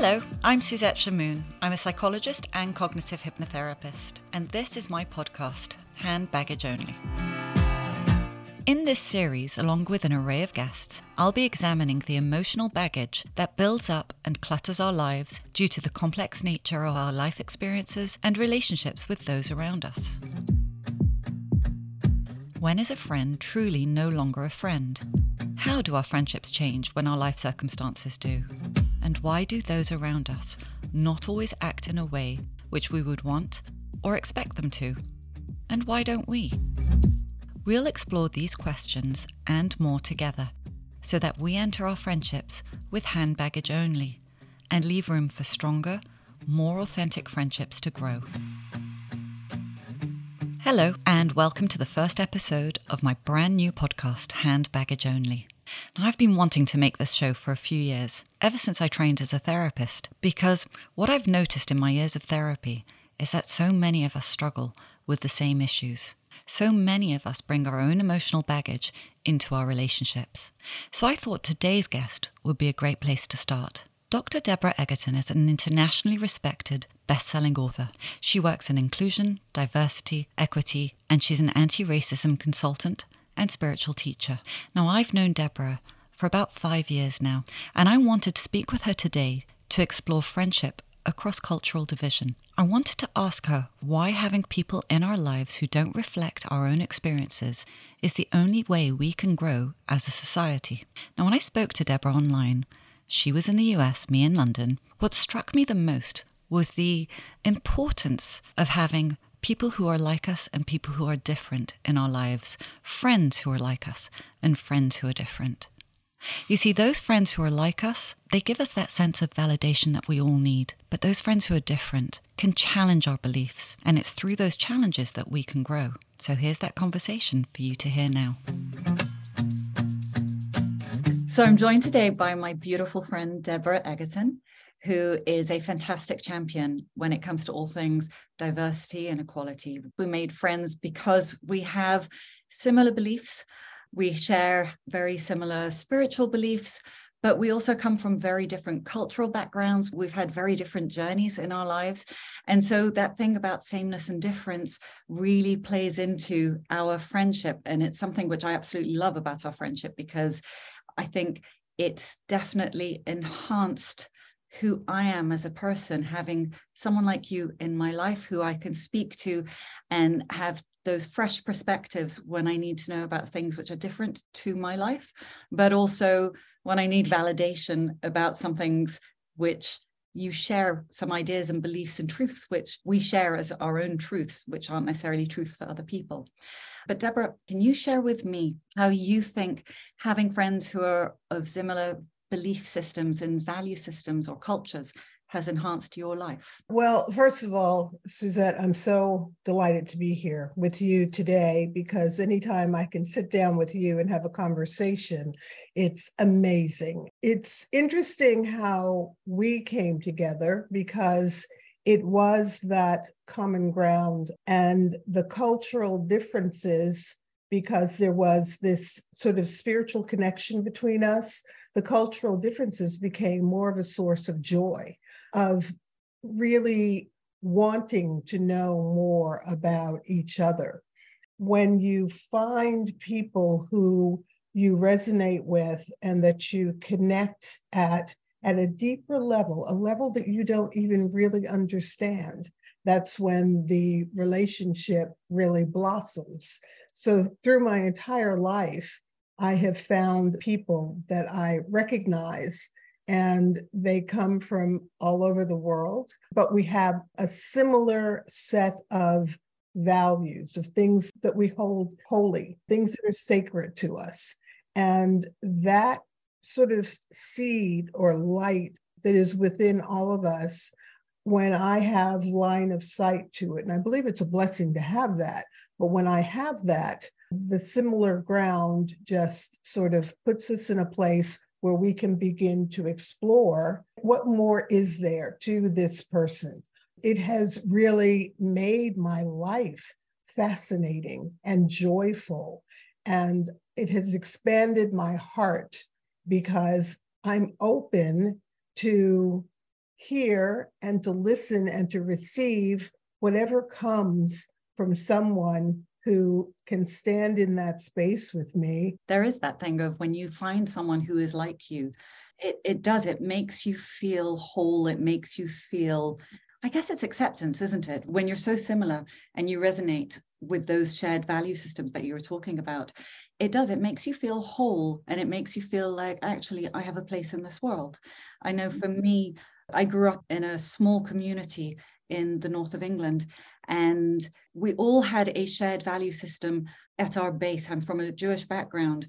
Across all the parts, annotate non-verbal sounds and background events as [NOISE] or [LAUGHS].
Hello, I'm Suzette Shahmoon. I'm a psychologist and cognitive hypnotherapist, and this is my podcast, Hand Baggage Only. In this series, along with an array of guests, I'll be examining the emotional baggage that builds up and clutters our lives due to the complex nature of our life experiences and relationships with those around us. When is a friend truly no longer a friend? How do our friendships change when our life circumstances do? And why do those around us not always act in a way which we would want or expect them to? And why don't we? We'll explore these questions and more together so that we enter our friendships with hand baggage only and leave room for stronger, more authentic friendships to grow. Hello, and welcome to the first episode of my brand new podcast, Hand Baggage Only. I've been wanting to make this show for a few years, ever since I trained as a therapist, because what I've noticed in my years of therapy is that so many of us struggle with the same issues. So many of us bring our own emotional baggage into our relationships. So I thought today's guest would be a great place to start. Dr. Deborah Egerton is an internationally respected best-selling author. She works in inclusion, diversity, equity, and she's an anti-racism consultant and spiritual teacher. Now, I've known Deborah for about five years now, and I wanted to speak with her today to explore friendship across cultural division. I wanted to ask her why having people in our lives who don't reflect our own experiences is the only way we can grow as a society. Now, when I spoke to Deborah online, she was in the US, me in London. What struck me the most was the importance of having people who are like us and people who are different in our lives, friends who are like us and friends who are different. You see, those friends who are like us, they give us that sense of validation that we all need. But those friends who are different can challenge our beliefs. And it's through those challenges that we can grow. So here's that conversation for you to hear now. So I'm joined today by my beautiful friend, Deborah Egerton, who is a fantastic champion when it comes to all things diversity and equality. We made friends because we have similar beliefs we share very similar spiritual beliefs, but we also come from very different cultural backgrounds. We've had very different journeys in our lives. And so that thing about sameness and difference really plays into our friendship. And it's something which I absolutely love about our friendship because I think it's definitely enhanced who I am as a person, having someone like you in my life who I can speak to and have those fresh perspectives when I need to know about things which are different to my life, but also when I need validation about some things which you share some ideas and beliefs and truths which we share as our own truths, which aren't necessarily truths for other people. But Deborah, can you share with me how you think having friends who are of similar belief systems and value systems or cultures has enhanced your life? Well, first of all, Suzette, I'm so delighted to be here with you today because anytime I can sit down with you and have a conversation, it's amazing. It's interesting how we came together because it was that common ground and the cultural differences because there was this sort of spiritual connection between us the cultural differences became more of a source of joy, of really wanting to know more about each other. When you find people who you resonate with and that you connect at at a deeper level, a level that you don't even really understand, that's when the relationship really blossoms. So, through my entire life, I have found people that I recognize and they come from all over the world, but we have a similar set of values, of things that we hold holy, things that are sacred to us. And that sort of seed or light that is within all of us, when I have line of sight to it, and I believe it's a blessing to have that, but when I have that, the similar ground just sort of puts us in a place where we can begin to explore what more is there to this person. It has really made my life fascinating and joyful. And it has expanded my heart because I'm open to hear and to listen and to receive whatever comes from someone who can stand in that space with me. There is that thing of when you find someone who is like you, it, it does, it makes you feel whole, it makes you feel I guess it's acceptance, isn't it? When you're so similar and you resonate with those shared value systems that you were talking about, it does. It makes you feel whole and it makes you feel like, actually, I have a place in this world. I know for mm-hmm. me, I grew up in a small community in the north of England, and we all had a shared value system at our base. I'm from a Jewish background,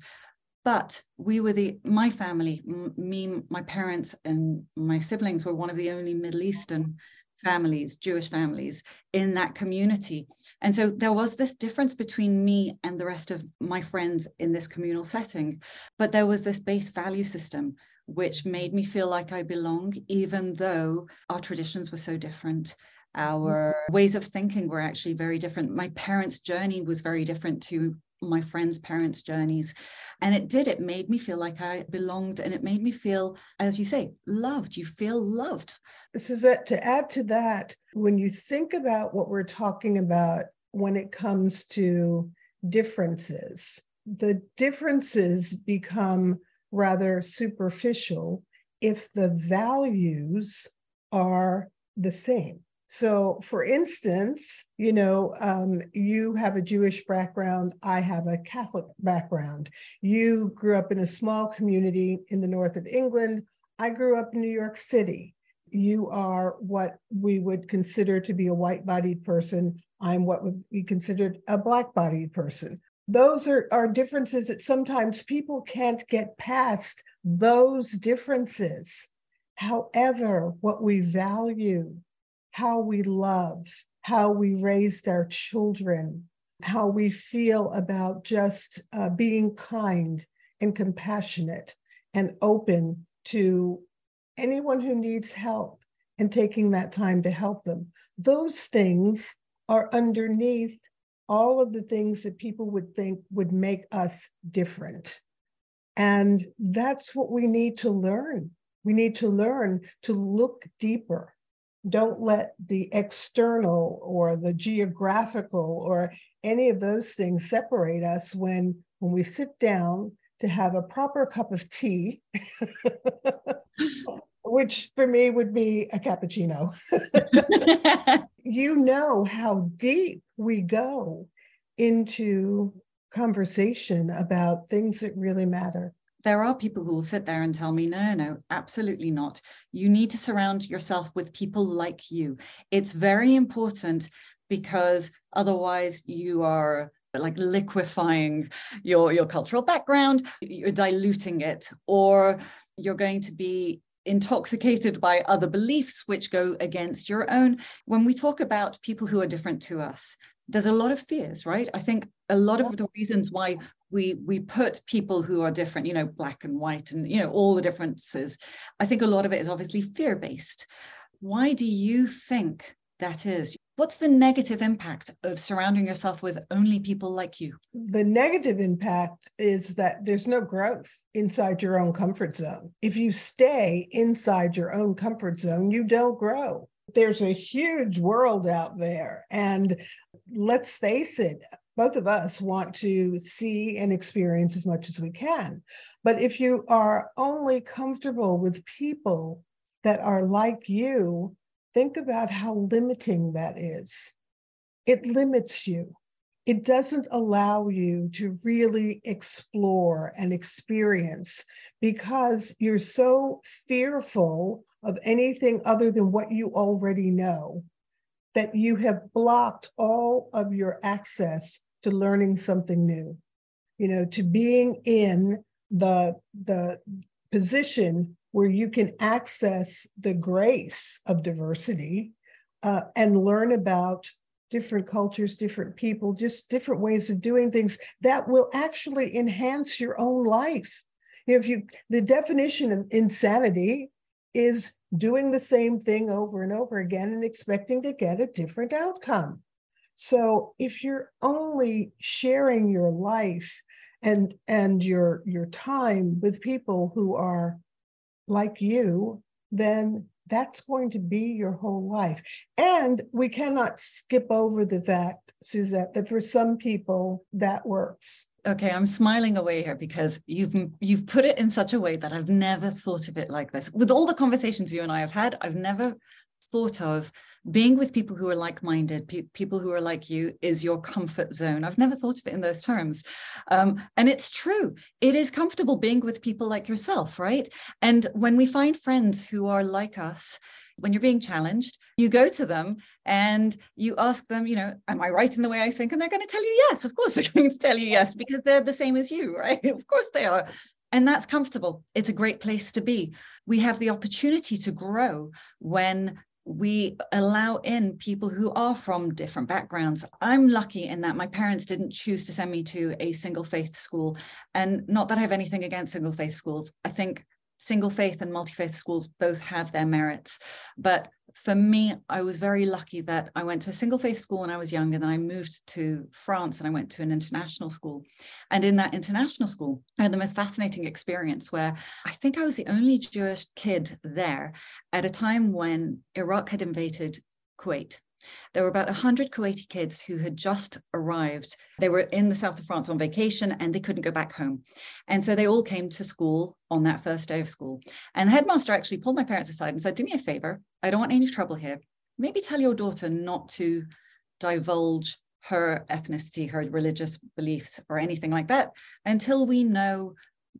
but we were the my family me my parents and my siblings were one of the only middle eastern families, Jewish families in that community. And so there was this difference between me and the rest of my friends in this communal setting. But there was this base value system which made me feel like I belong, even though our traditions were so different. Mm-hmm. Our ways of thinking were actually very different. My parents' journey was very different to my friends' parents' journeys. And it did, it made me feel like I belonged and it made me feel, as you say, loved. You feel loved. Suzette, to add to that, when you think about what we're talking about when it comes to differences, the differences become rather superficial if the values are the same. So, for instance, you know, um, you have a Jewish background, I have a Catholic background. You grew up in a small community in the north of England. I grew up in New York City. You are what we would consider to be a white bodied person. I'm what would be considered a black bodied person. Those are, are differences that sometimes people can't get past those differences. However, what we value how we love, how we raised our children, how we feel about just uh, being kind and compassionate and open to anyone who needs help and taking that time to help them. Those things are underneath all of the things that people would think would make us different. And that's what we need to learn. We need to learn to look deeper, don't let the external or the geographical or any of those things separate us when when we sit down to have a proper cup of tea [LAUGHS] which for me would be a cappuccino. You know how deep we go into conversation about things that really matter there are people who will sit there and tell me, no, no, no, absolutely not. You need to surround yourself with people like you. It's very important because otherwise you are like liquefying your your cultural background you're diluting it or you're going to be intoxicated by other beliefs which go against your own when we talk about people who are different to us there's a lot of fears right i think a lot of the reasons why we we put people who are different you know black and white and you know all the differences i think a lot of it is obviously fear based why do you think that is? What's the negative impact of surrounding yourself with only people like you? The negative impact is that there's no growth inside your own comfort zone. If you stay inside your own comfort zone you don't grow. There's a huge world out there and let's face it both of us want to see and experience as much as we can. But if you are only comfortable with people that are like you, think about how limiting that is. It limits you. It doesn't allow you to really explore and experience because you're so fearful of anything other than what you already know that you have blocked all of your access to learning something new, you know, to being in the the position where you can access the grace of diversity uh, and learn about different cultures, different people, just different ways of doing things that will actually enhance your own life. If you, the definition of insanity is doing the same thing over and over again and expecting to get a different outcome. So if you're only sharing your life and and your your time with people who are like you, then that's going to be your whole life. And we cannot skip over the fact, Suzette, that for some people that works. Okay, I'm smiling away here because you've you've put it in such a way that I've never thought of it like this. With all the conversations you and I have had, I've never thought of being with people who are like-minded pe- people who are like you is your comfort zone. I've never thought of it in those terms. Um, and it's true. It is comfortable being with people like yourself right? And when we find friends who are like us when you're being challenged you go to them and you ask them you know am i right in the way i think? And they're going to tell you yes. Of course [LAUGHS] they're going to tell you yes because they're the same as you [LAUGHS] right? Of course they are. And that's comfortable. It's a great place to be. We have the opportunity to grow when we allow in people who are from different backgrounds. I'm lucky in that my parents didn't choose to send me to a single faith school. And not that I have anything against single faith schools. I think single faith and multi faith schools both have their merits. But for me, I was very lucky that I went to a single faith school when I was younger. then I moved to France and I went to an international school. And in that international school, I had the most fascinating experience where I think I was the only Jewish kid there at a time when Iraq had invaded Kuwait. There were about 100 Kuwaiti kids who had just arrived. They were in the south of France on vacation and they couldn't go back home. And so they all came to school on that first day of school. And the headmaster actually pulled my parents aside and said, Do me a favor. I don't want any trouble here. Maybe tell your daughter not to divulge her ethnicity, her religious beliefs, or anything like that until we know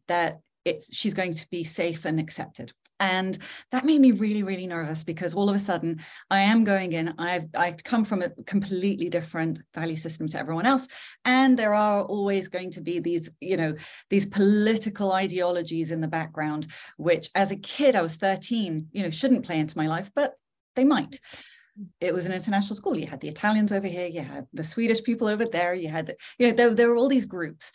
that it's, she's going to be safe and accepted and that made me really really nervous because all of a sudden i am going in i've i come from a completely different value system to everyone else. And there are always going to be these you know these political ideologies in the background which as a kid i was 13 you know shouldn't play into my life but they might. It was an international school. You had the italians over here you had the swedish people over there you had the, you know there, there were all these groups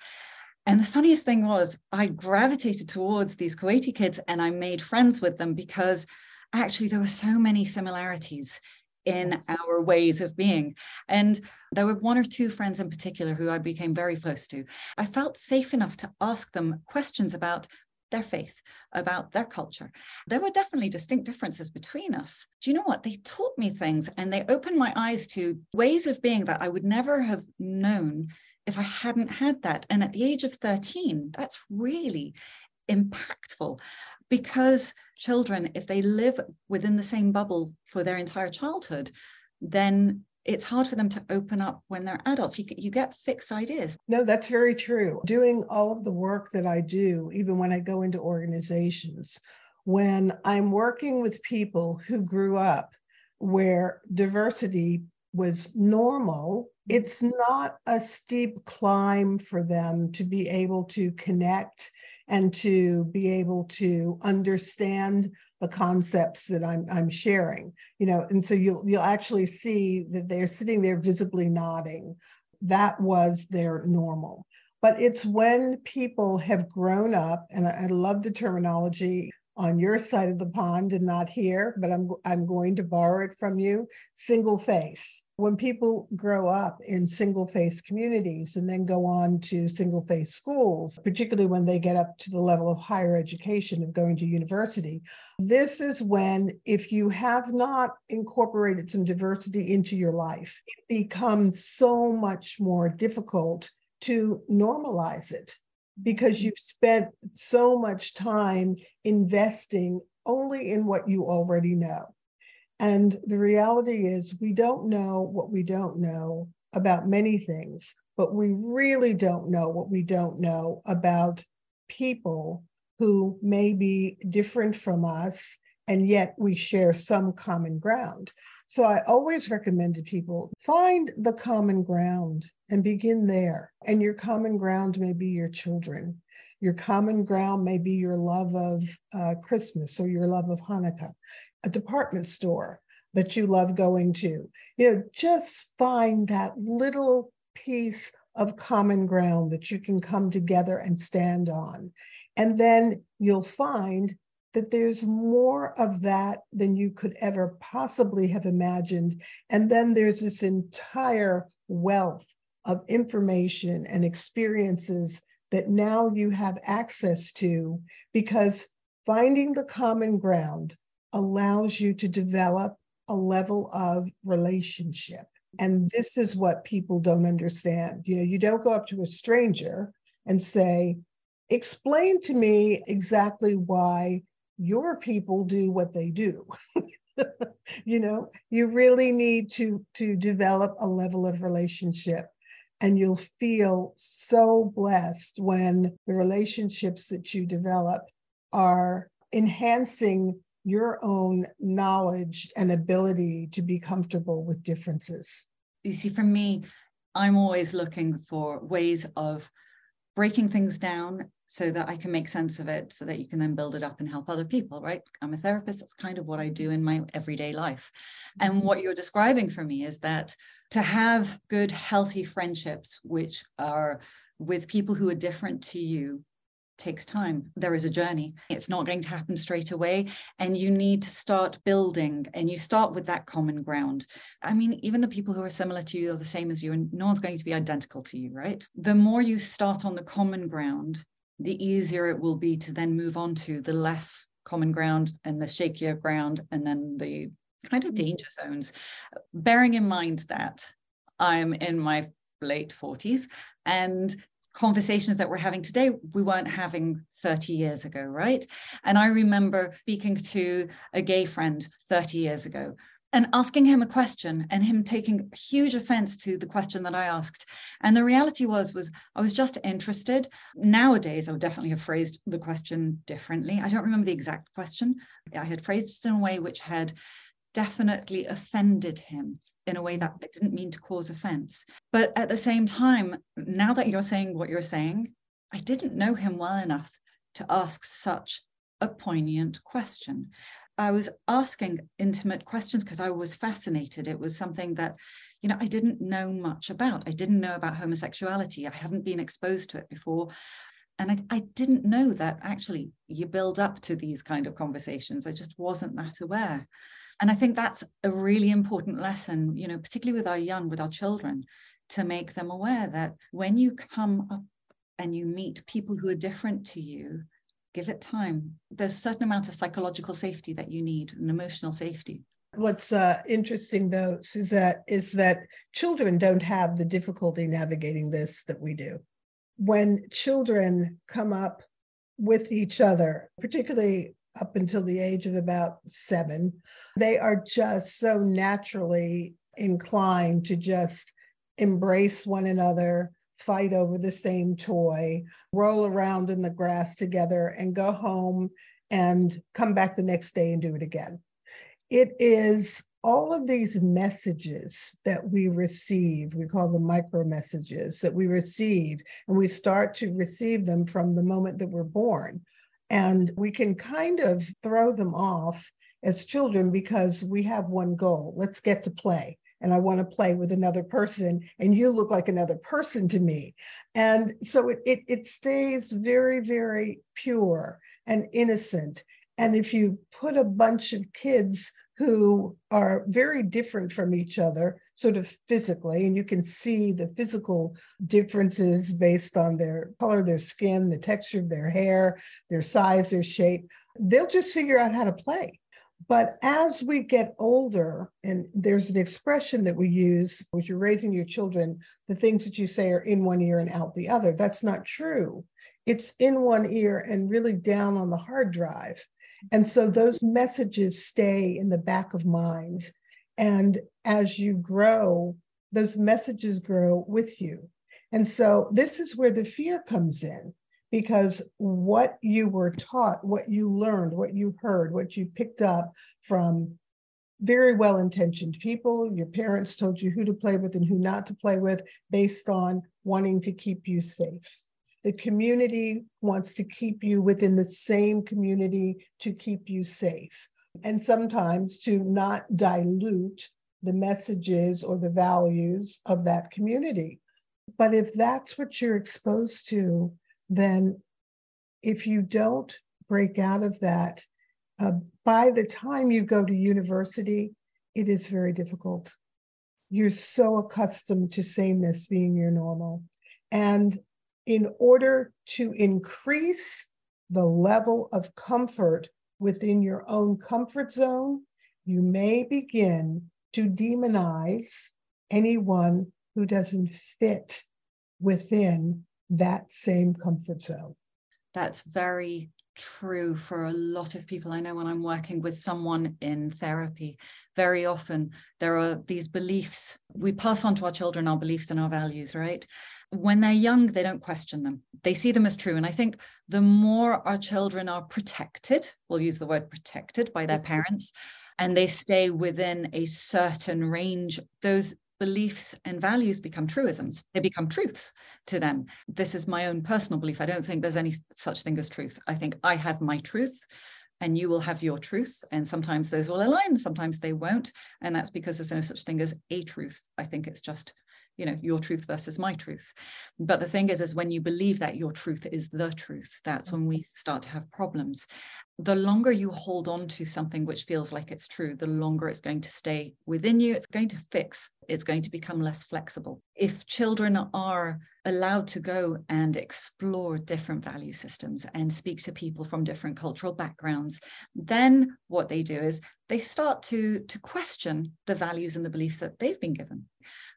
and the funniest thing was, I gravitated towards these Kuwaiti kids and I made friends with them because actually there were so many similarities in our ways of being. And there were one or two friends in particular who I became very close to. I felt safe enough to ask them questions about their faith, about their culture. There were definitely distinct differences between us. Do you know what? They taught me things and they opened my eyes to ways of being that I would never have known if I hadn't had that. And at the age of 13, that's really impactful because children, if they live within the same bubble for their entire childhood, then it's hard for them to open up when they're adults. You, you get fixed ideas. No, that's very true. Doing all of the work that I do, even when I go into organizations, when I'm working with people who grew up where diversity was normal it's not a steep climb for them to be able to connect and to be able to understand the concepts that I'm, I'm sharing you know and so you'll you'll actually see that they're sitting there visibly nodding. That was their normal. But it's when people have grown up and I, I love the terminology on your side of the pond and not here, but I'm I'm going to borrow it from you. Single faith. When people grow up in single faith communities and then go on to single faith schools, particularly when they get up to the level of higher education of going to university, this is when if you have not incorporated some diversity into your life, it becomes so much more difficult to normalize it because mm-hmm. you've spent so much time investing only in what you already know. And the reality is, we don't know what we don't know about many things, but we really don't know what we don't know about people who may be different from us, and yet we share some common ground. So I always recommend to people find the common ground and begin there. And your common ground may be your children. Your common ground may be your love of uh, Christmas or your love of Hanukkah, a department store that you love going to. You know, just find that little piece of common ground that you can come together and stand on. And then you'll find that there's more of that than you could ever possibly have imagined. And then there's this entire wealth of information and experiences that now you have access to because finding the common ground allows you to develop a level of relationship. And this is what people don't understand. You know, you don't go up to a stranger and say, explain to me exactly why your people do what they do. [LAUGHS] you know, you really need to to develop a level of relationship and you'll feel so blessed when the relationships that you develop are enhancing your own knowledge and ability to be comfortable with differences. You see, for me, I'm always looking for ways of breaking things down so that I can make sense of it so that you can then build it up and help other people, right? I'm a therapist. That's kind of what I do in my everyday life. And mm-hmm. what you're describing for me is that to have good, healthy friendships, which are with people who are different to you, takes time. There is a journey. It's not going to happen straight away. And you need to start building, and you start with that common ground. I mean, even the people who are similar to you are the same as you, and no one's going to be identical to you, right? The more you start on the common ground, the easier it will be to then move on to the less common ground and the shakier ground, and then the kind of mm. danger zones. Bearing in mind that I'm in my late 40s and conversations that we're having today we weren't having 30 years ago right and i remember speaking to a gay friend 30 years ago and asking him a question and him taking huge offense to the question that i asked and the reality was was i was just interested nowadays i would definitely have phrased the question differently i don't remember the exact question i had phrased it in a way which had definitely offended him in a way that it didn't mean to cause offense. But at the same time, now that you're saying what you're saying, I didn't know him well enough to ask such a poignant question. I was asking intimate questions because I was fascinated. It was something that, you know, I didn't know much about. I didn't know about homosexuality. I hadn't been exposed to it before. And I, I didn't know that actually you build up to these kind of conversations. I just wasn't that aware. And I think that's a really important lesson, you know, particularly with our young, with our children, to make them aware that when you come up and you meet people who are different to you, give it time. There's a certain amount of psychological safety that you need, and emotional safety. What's uh, interesting, though, Suzette, is that children don't have the difficulty navigating this that we do. When children come up with each other, particularly up until the age of about seven, they are just so naturally inclined to just embrace one another, fight over the same toy, roll around in the grass together, and go home and come back the next day and do it again. It is all of these messages that we receive, we call them micro messages that we receive, and we start to receive them from the moment that we're born. And we can kind of throw them off as children because we have one goal let's get to play. And I want to play with another person, and you look like another person to me. And so it, it, it stays very, very pure and innocent. And if you put a bunch of kids who are very different from each other, sort of physically, and you can see the physical differences based on their color, their skin, the texture of their hair, their size, their shape. They'll just figure out how to play. But as we get older, and there's an expression that we use, which you're raising your children, the things that you say are in one ear and out the other. That's not true. It's in one ear and really down on the hard drive. And so those messages stay in the back of mind. And as you grow, those messages grow with you. And so this is where the fear comes in because what you were taught, what you learned, what you heard, what you picked up from very well intentioned people, your parents told you who to play with and who not to play with based on wanting to keep you safe. The community wants to keep you within the same community to keep you safe. And sometimes to not dilute the messages or the values of that community. But if that's what you're exposed to, then if you don't break out of that, uh, by the time you go to university, it is very difficult. You're so accustomed to sameness being your normal. And in order to increase the level of comfort within your own comfort zone, you may begin to demonize anyone who doesn't fit within that same comfort zone. That's very true for a lot of people. I know when I'm working with someone in therapy, very often there are these beliefs. We pass on to our children our beliefs and our values, right? When they're young, they don't question them, they see them as true. And I think the more our children are protected, we'll use the word protected by their parents, and they stay within a certain range, those beliefs and values become truisms. They become truths to them. This is my own personal belief. I don't think there's any such thing as truth. I think I have my truth and you will have your truth. And sometimes those will align, sometimes they won't. And that's because there's no such thing as a truth. I think it's just, you know, your truth versus my truth. But the thing is, is when you believe that your truth is the truth, that's when we start to have problems. The longer you hold on to something which feels like it's true, the longer it's going to stay within you. It's going to fix, it's going to become less flexible. If children are allowed to go and explore different value systems and speak to people from different cultural backgrounds, then what they do is they start to, to question the values and the beliefs that they've been given.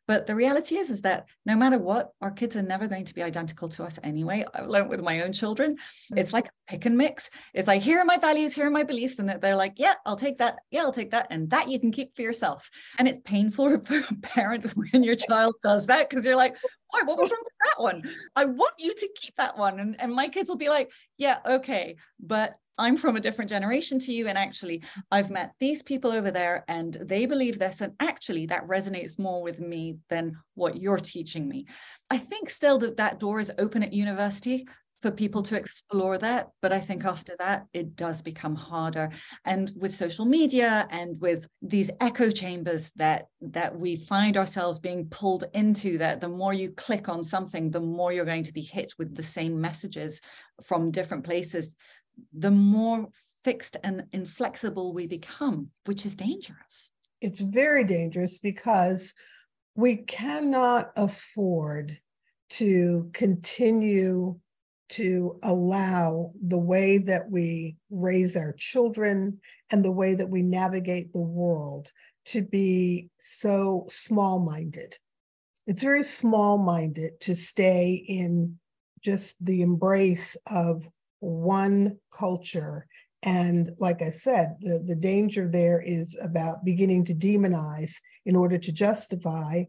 But the reality is, is that no matter what, our kids are never going to be identical to us anyway. Uh, I've learned with my own children, mm. it's like pick and mix. It's like, here are my values, here are my beliefs. And that they're like, yeah, I'll take that. Yeah, I'll take that. And that you can keep for yourself. And it's painful [LAUGHS] for a parent when your child does that because you're like, why, what was wrong with that one? I want you to keep that one. And, and my kids will be like, yeah, okay. But I'm from a different generation to you. And actually, I've met these people over there and they believe this. And actually, that resonates more with me than what you're teaching me. I think still that that door is open at university for people to explore that but i think after that it does become harder and with social media and with these echo chambers that that we find ourselves being pulled into that the more you click on something the more you're going to be hit with the same messages from different places the more fixed and inflexible we become, which is dangerous. It's very dangerous because we cannot afford to continue to allow the way that we raise our children and the way that we navigate the world to be so small minded. It's very small minded to stay in just the embrace of one culture. And like I said, the, the danger there is about beginning to demonize in order to justify,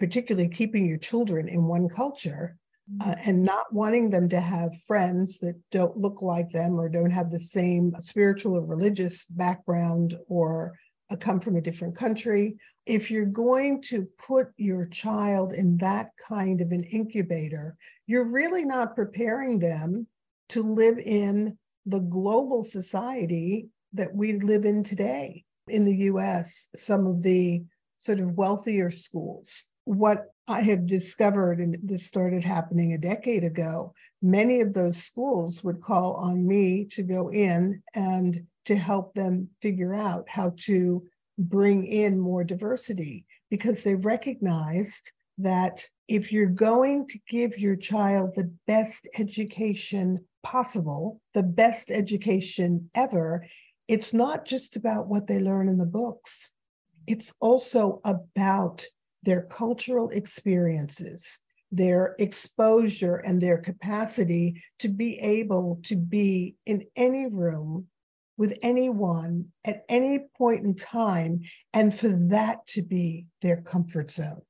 particularly keeping your children in one culture uh, mm-hmm. and not wanting them to have friends that don't look like them or don't have the same spiritual or religious background or uh, come from a different country. If you're going to put your child in that kind of an incubator, you're really not preparing them to live in the global society that we live in today. In the US, some of the sort of wealthier schools, what I have discovered, and this started happening a decade ago, many of those schools would call on me to go in and to help them figure out how to bring in more diversity because they recognized that if you're going to give your child the best education possible, the best education ever, it's not just about what they learn in the books, it's also about their cultural experiences, their exposure, and their capacity to be able to be in any room with anyone at any point in time, and for that to be their comfort zone.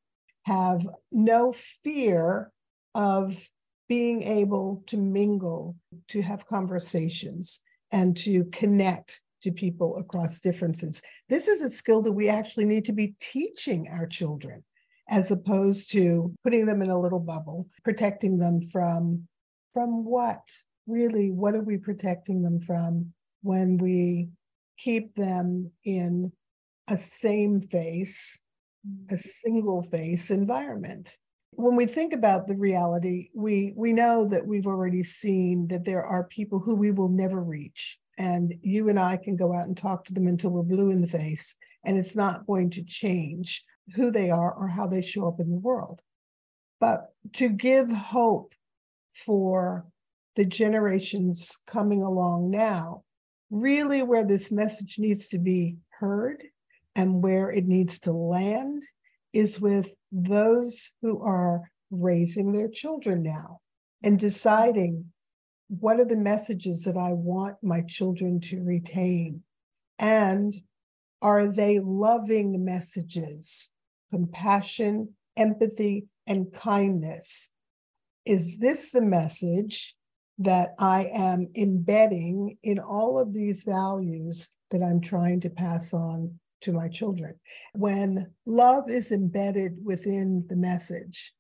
Have no fear of being able to mingle, to have conversations, and to connect to people across differences. This is a skill that we actually need to be teaching our children as opposed to putting them in a little bubble, protecting them from from what? Really, what are we protecting them from when we keep them in a same faith, a single faith environment? When we think about the reality, we we know that we've already seen that there are people who we will never reach. And you and I can go out and talk to them until we're blue in the face, and it's not going to change who they are or how they show up in the world. But to give hope for the generations coming along now, really where this message needs to be heard and where it needs to land is with those who are raising their children now and deciding what are the messages that I want my children to retain? And are they loving messages, compassion, empathy, and kindness? Is this the message that I am embedding in all of these values that I'm trying to pass on to my children? When love is embedded within the message,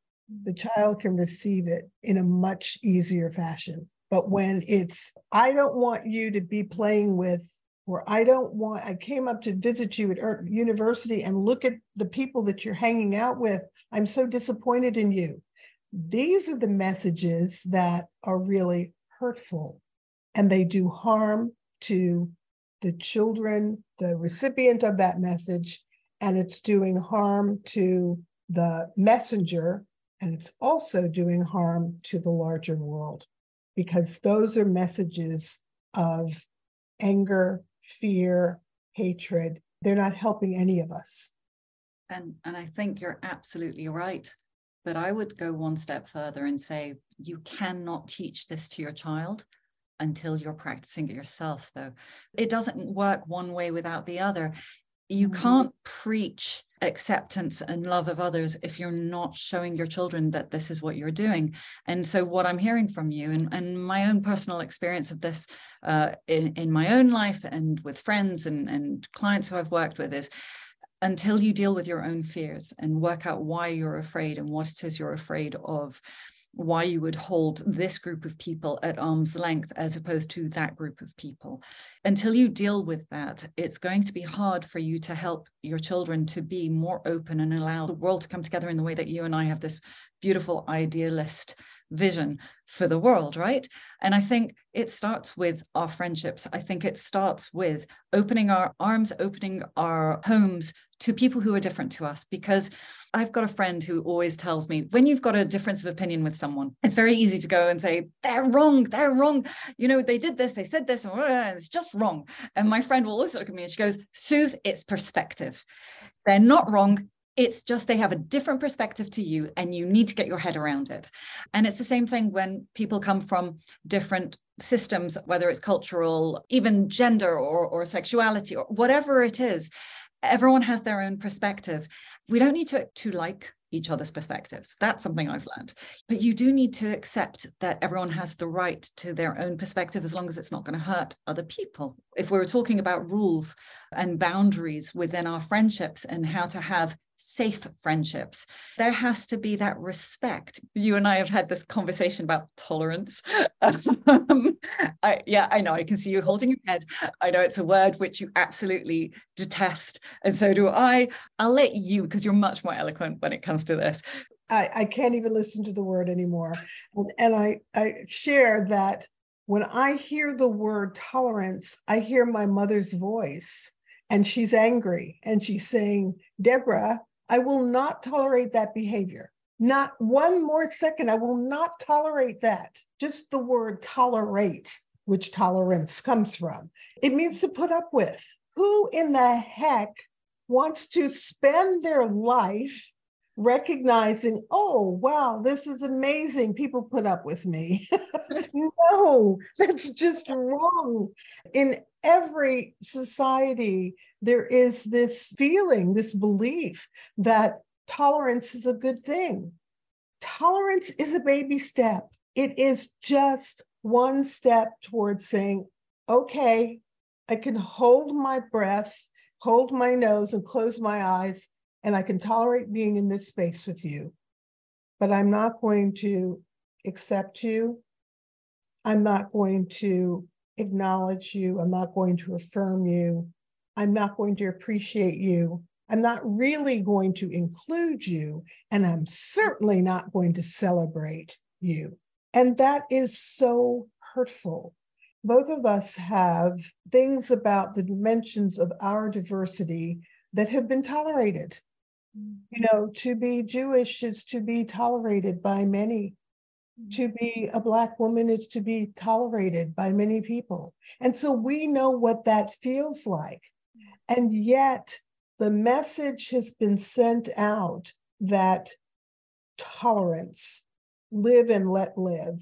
the child can receive it in a much easier fashion. But when it's, I don't want you to be playing with, or I don't want, I came up to visit you at university and look at the people that you're hanging out with. I'm so disappointed in you. These are the messages that are really hurtful and they do harm to the children, the recipient of that message, and it's doing harm to the messenger, and it's also doing harm to the larger world because those are messages of anger, fear, hatred. They're not helping any of us. And, and I think you're absolutely right. But I would go one step further and say you cannot teach this to your child until you're practicing it yourself, though. It doesn't work one way without the other. You mm-hmm. can't preach acceptance and love of others if you're not showing your children that this is what you're doing. And so, what I'm hearing from you, and, and my own personal experience of this uh, in, in my own life and with friends and, and clients who I've worked with, is until you deal with your own fears and work out why you're afraid and what it is you're afraid of why you would hold this group of people at arm's length as opposed to that group of people. Until you deal with that, it's going to be hard for you to help your children to be more open and allow the world to come together in the way that you and I have this beautiful idealist vision for the world, right? And I think it starts with our friendships. I think it starts with opening our arms, opening our homes to people who are different to us. Because I've got a friend who always tells me when you've got a difference of opinion with someone, it's very easy to go and say, they're wrong, they're wrong. You know, they did this, they said this, and it's just wrong. And my friend will always look at me and she goes, Suze, it's perspective. They're not wrong. It's just they have a different perspective to you, and you need to get your head around it. And it's the same thing when people come from different systems, whether it's cultural, even gender or, or sexuality, or whatever it is. Everyone has their own perspective. We don't need to, to like each other's perspectives. That's something I've learned. But you do need to accept that everyone has the right to their own perspective as long as it's not going to hurt other people. If we were talking about rules and boundaries within our friendships and how to have safe friendships. There has to be that respect. You and I have had this conversation about tolerance. [LAUGHS] um, I, yeah, I know. I can see you holding your head. I know it's a word which you absolutely detest, and so do I. I'll let you because you're much more eloquent when it comes to this. I, I can't even listen to the word anymore, and, and I I share that when I hear the word tolerance, I hear my mother's voice and she's angry and she's saying, Deborah, I will not tolerate that behavior. Not one more second. I will not tolerate that. Just the word tolerate, which tolerance comes from. It means to put up with. Who in the heck wants to spend their life recognizing, oh, wow, this is amazing. People put up with me. [LAUGHS] no, that's just wrong. In every society, there is this feeling, this belief that tolerance is a good thing. Tolerance is a baby step. It is just one step towards saying, okay, I can hold my breath, hold my nose, and close my eyes, and I can tolerate being in this space with you. But I'm not going to accept you. I'm not going to acknowledge you. I'm not going to affirm you. I'm not going to appreciate you. I'm not really going to include you. And I'm certainly not going to celebrate you. And that is so hurtful. Both of us have things about the dimensions of our diversity that have been tolerated. You know, to be Jewish is to be tolerated by many. to be a Black woman is to be tolerated by many people. And so we know what that feels like. And yet, the message has been sent out that tolerance, live and let live,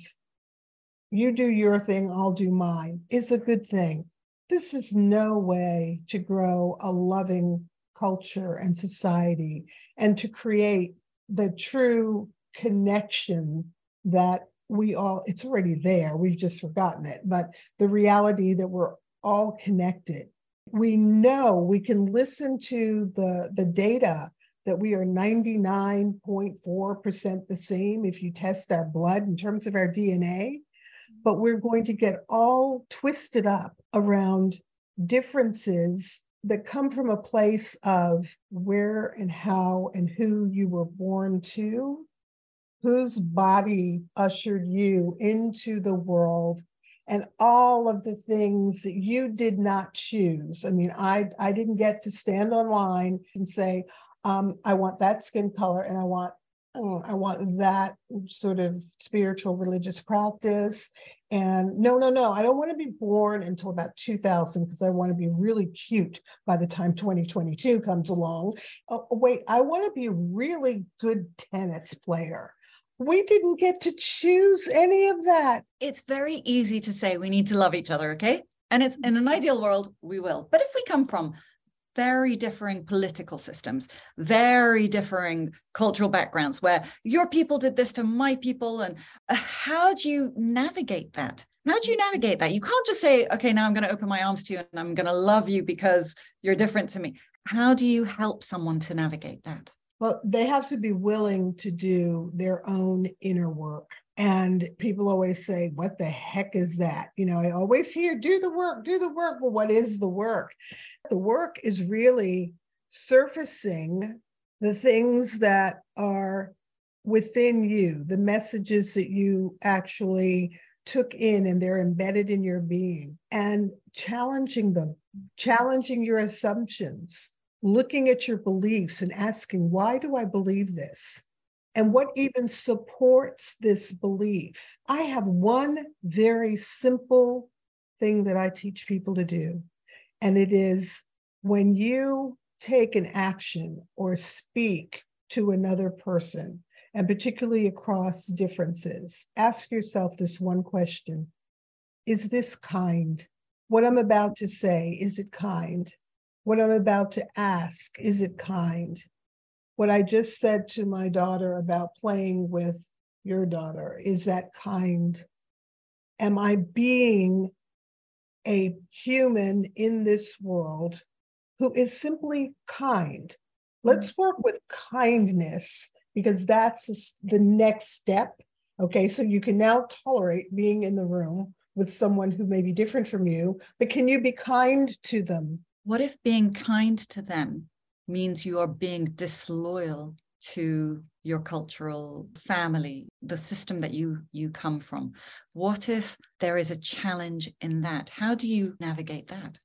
you do your thing, I'll do mine, is a good thing. This is no way to grow a loving culture and society and to create the true connection that we all, it's already there. We've just forgotten it. But the reality that we're all connected. We know we can listen to the, the data that we are 99.4% the same if you test our blood in terms of our DNA, but we're going to get all twisted up around differences that come from a place of where and how and who you were born to whose body ushered you into the world and all of the things that you did not choose. I mean, I I didn't get to stand online and say, um, I want that skin color and I want uh, I want that sort of spiritual religious practice. And no, no, no, I don't want to be born until about 2000 because I want to be really cute by the time 2022 comes along. Oh, wait, I want to be a really good tennis player we didn't get to choose any of that. It's very easy to say we need to love each other, okay? And it's in an ideal world, we will. But if we come from very differing political systems, very differing cultural backgrounds, where your people did this to my people, and uh, how do you navigate that? How do you navigate that? You can't just say, okay, now I'm going to open my arms to you and I'm going to love you because you're different to me. How do you help someone to navigate that? Well, they have to be willing to do their own inner work. And people always say, What the heck is that? You know, I always hear, do the work, do the work. Well, what is the work? The work is really surfacing the things that are within you, the messages that you actually took in and they're embedded in your being, and challenging them, challenging your assumptions looking at your beliefs and asking, why do I believe this? And what even supports this belief? I have one very simple thing that I teach people to do. And it is when you take an action or speak to another person, and particularly across differences, ask yourself this one question Is this kind? What I'm about to say, is it kind? What I'm about to ask, is it kind? What I just said to my daughter about playing with your daughter, is that kind? Am I being a human in this world who is simply kind? Let's mm. work with kindness because that's the next step. Okay, so you can now tolerate being in the room with someone who may be different from you, but can you be kind to them? What if being kind to them means you are being disloyal to your cultural family, the system that you you come from? What if there is a challenge in that? How do you navigate that?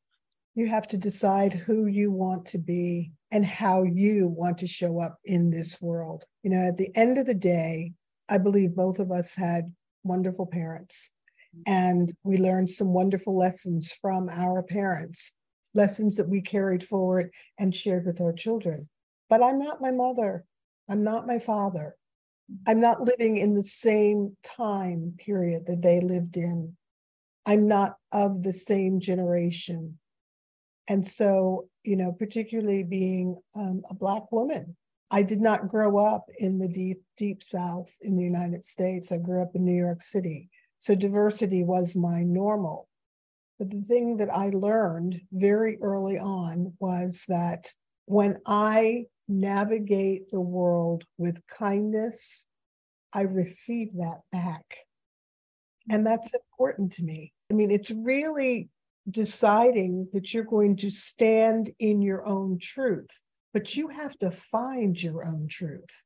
You have to decide who you want to be and how you want to show up in this world. You know, at the end of the day, I believe both of us had wonderful parents mm. and we learned some wonderful lessons from our parents lessons that we carried forward and shared with our children. But I'm not my mother. I'm not my father. I'm not living in the same time period that they lived in. I'm not of the same generation. And so, you know, particularly being um, a Black woman, I did not grow up in the deep, deep South in the United States. I grew up in New York City. So diversity was my normal. But the thing that I learned very early on was that when I navigate the world with kindness, I receive that back. And that's important to me. I mean, it's really deciding that you're going to stand in your own truth, but you have to find your own truth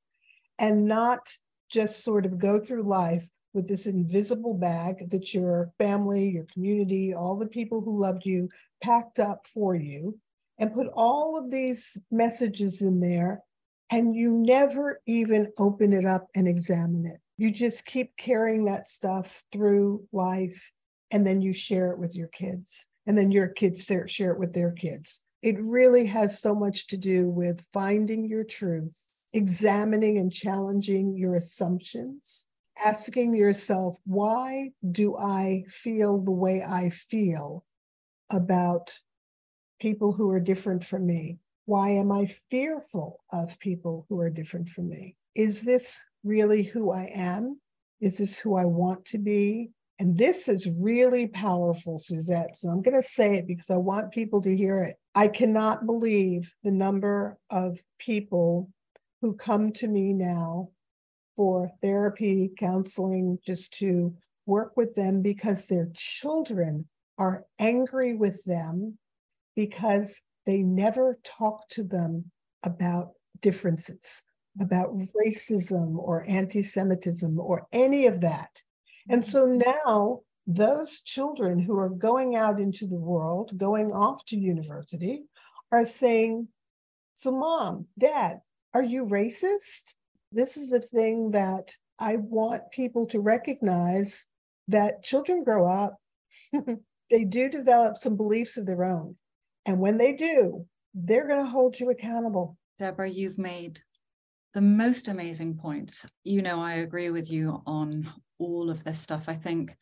and not just sort of go through life with this invisible bag that your family, your community, all the people who loved you packed up for you and put all of these messages in there and you never even open it up and examine it. You just keep carrying that stuff through life and then you share it with your kids and then your kids share it with their kids. It really has so much to do with finding your truth, examining and challenging your assumptions, asking yourself, why do I feel the way I feel about people who are different from me? Why am I fearful of people who are different from me? Is this really who I am? Is this who I want to be? And this is really powerful, Suzette. So I'm going to say it because I want people to hear it. I cannot believe the number of people who come to me now for therapy, counseling, just to work with them because their children are angry with them because they never talk to them about differences, about racism or anti Semitism or any of that. And so mm-hmm. now those children who are going out into the world, going off to university, are saying, So, mom, dad, are you racist? This is a thing that I want people to recognize that children grow up, [LAUGHS] they do develop some beliefs of their own. And when they do, they're going to hold you accountable. Deborah, you've made the most amazing points. You know, I agree with you on all of this stuff. I think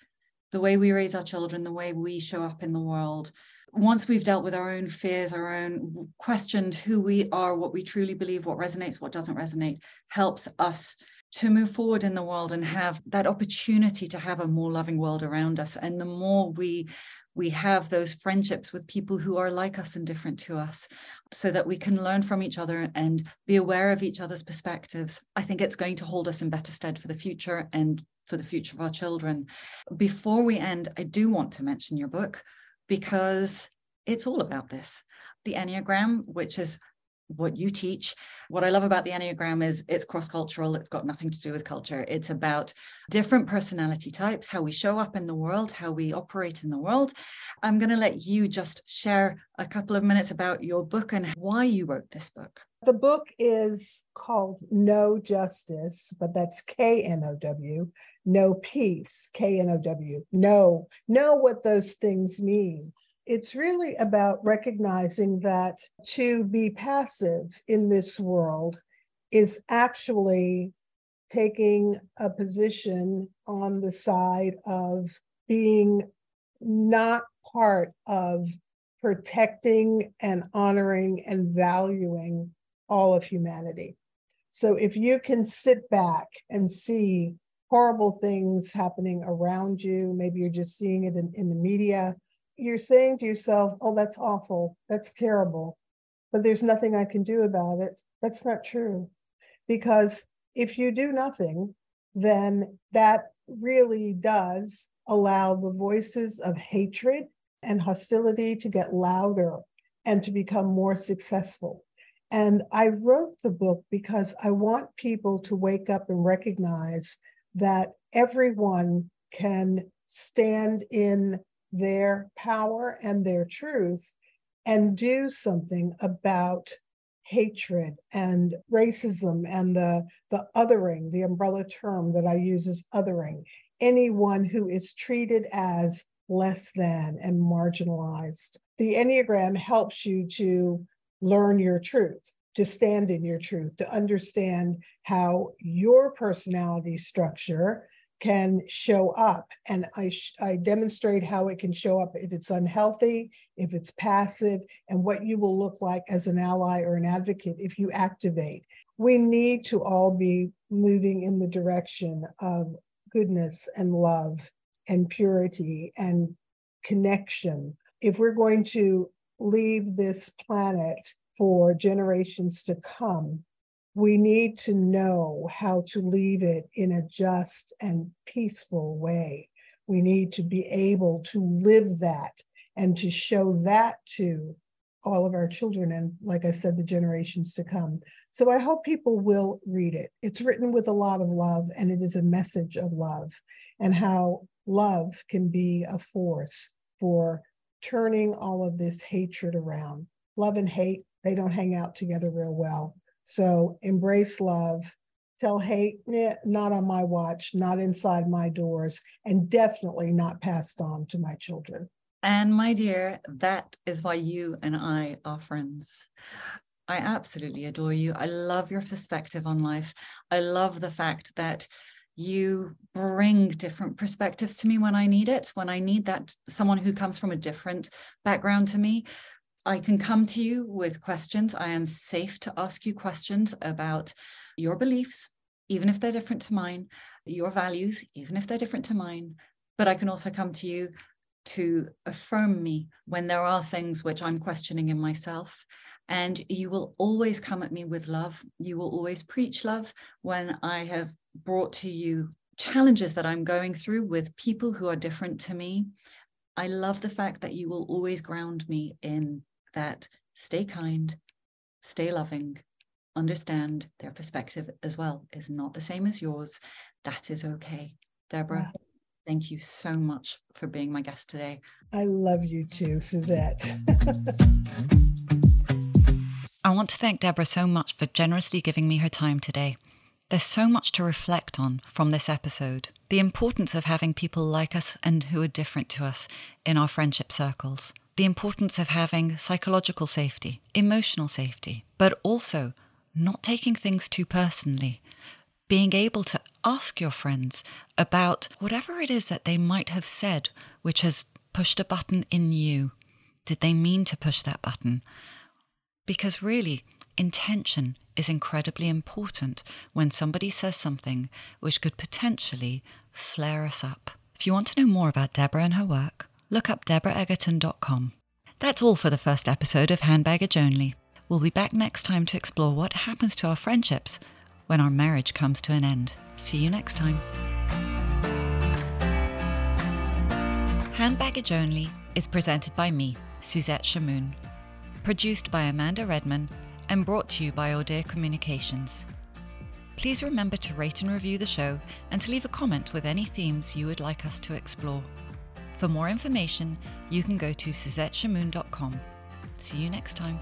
the way we raise our children, the way we show up in the world, once we've dealt with our own fears, our own questioned who we are, what we truly believe, what resonates, what doesn't resonate, helps us to move forward in the world and have that opportunity to have a more loving world around us. And the more we we have those friendships with people who are like us and different to us so that we can learn from each other and be aware of each other's perspectives i think it's going to hold us in better stead for the future and for the future of our children before we end i do want to mention your book because it's all about this the enneagram which is what you teach. What I love about the Enneagram is it's cross cultural, it's got nothing to do with culture. It's about different personality types, how we show up in the world, how we operate in the world. I'm going to let you just share a couple of minutes about your book and why you wrote this book. The book is called No Justice, but that's K N O W, No Peace, K N O W. Know, know what those things mean it's really about recognizing that to be passive in this world is actually taking a position on the side of being not part of protecting and honoring and valuing all of humanity. So if you can sit back and see horrible things happening around you, maybe you're just seeing it in, in the media, you're saying to yourself, oh, that's awful, that's terrible, but there's nothing I can do about it. That's not true. Because if you do nothing, then that really does allow the voices of hatred and hostility to get louder and to become more successful. And I wrote the book because I want people to wake up and recognize that everyone can stand in their power and their truth and do something about hatred and racism and the, the othering, the umbrella term that I use is othering, anyone who is treated as less than and marginalized. The Enneagram helps you to learn your truth, to stand in your truth, to understand how your personality structure can show up. And I, I demonstrate how it can show up if it's unhealthy, if it's passive, and what you will look like as an ally or an advocate if you activate. We need to all be moving in the direction of goodness and love and purity and connection. If we're going to leave this planet for generations to come, we need to know how to leave it in a just and peaceful way. We need to be able to live that and to show that to all of our children and, like I said, the generations to come. So I hope people will read it. It's written with a lot of love and it is a message of love and how love can be a force for turning all of this hatred around. Love and hate, they don't hang out together real well. So embrace love, tell hate, not on my watch, not inside my doors, and definitely not passed on to my children. And my dear, that is why you and I are friends. I absolutely adore you. I love your perspective on life. I love the fact that you bring different perspectives to me when I need it. When I need that, someone who comes from a different background to me, I can come to you with questions. I am safe to ask you questions about your beliefs, even if they're different to mine, your values, even if they're different to mine. But I can also come to you to affirm me when there are things which I'm questioning in myself. And you will always come at me with love. You will always preach love when I have brought to you challenges that I'm going through with people who are different to me. I love the fact that you will always ground me in that stay kind, stay loving, understand their perspective as well is not the same as yours. That is okay. Deborah, wow. thank you so much for being my guest today. I love you too, Suzette. [LAUGHS] I want to thank Deborah so much for generously giving me her time today. There's so much to reflect on from this episode. The importance of having people like us and who are different to us in our friendship circles. The importance of having psychological safety, emotional safety, but also not taking things too personally. Being able to ask your friends about whatever it is that they might have said, which has pushed a button in you. Did they mean to push that button? Because really, intention is incredibly important when somebody says something which could potentially flare us up. If you want to know more about Deborah and her work, look up deborahegerton.com. That's all for the first episode of Hand Baggage Only. We'll be back next time to explore what happens to our friendships when our marriage comes to an end. See you next time. Hand Baggage Only is presented by me, Suzette Shahmoon. Produced by Amanda Redman and brought to you by Audir Communications. Please remember to rate and review the show and to leave a comment with any themes you would like us to explore. For more information, you can go to suzetteshahmoon.com. See you next time.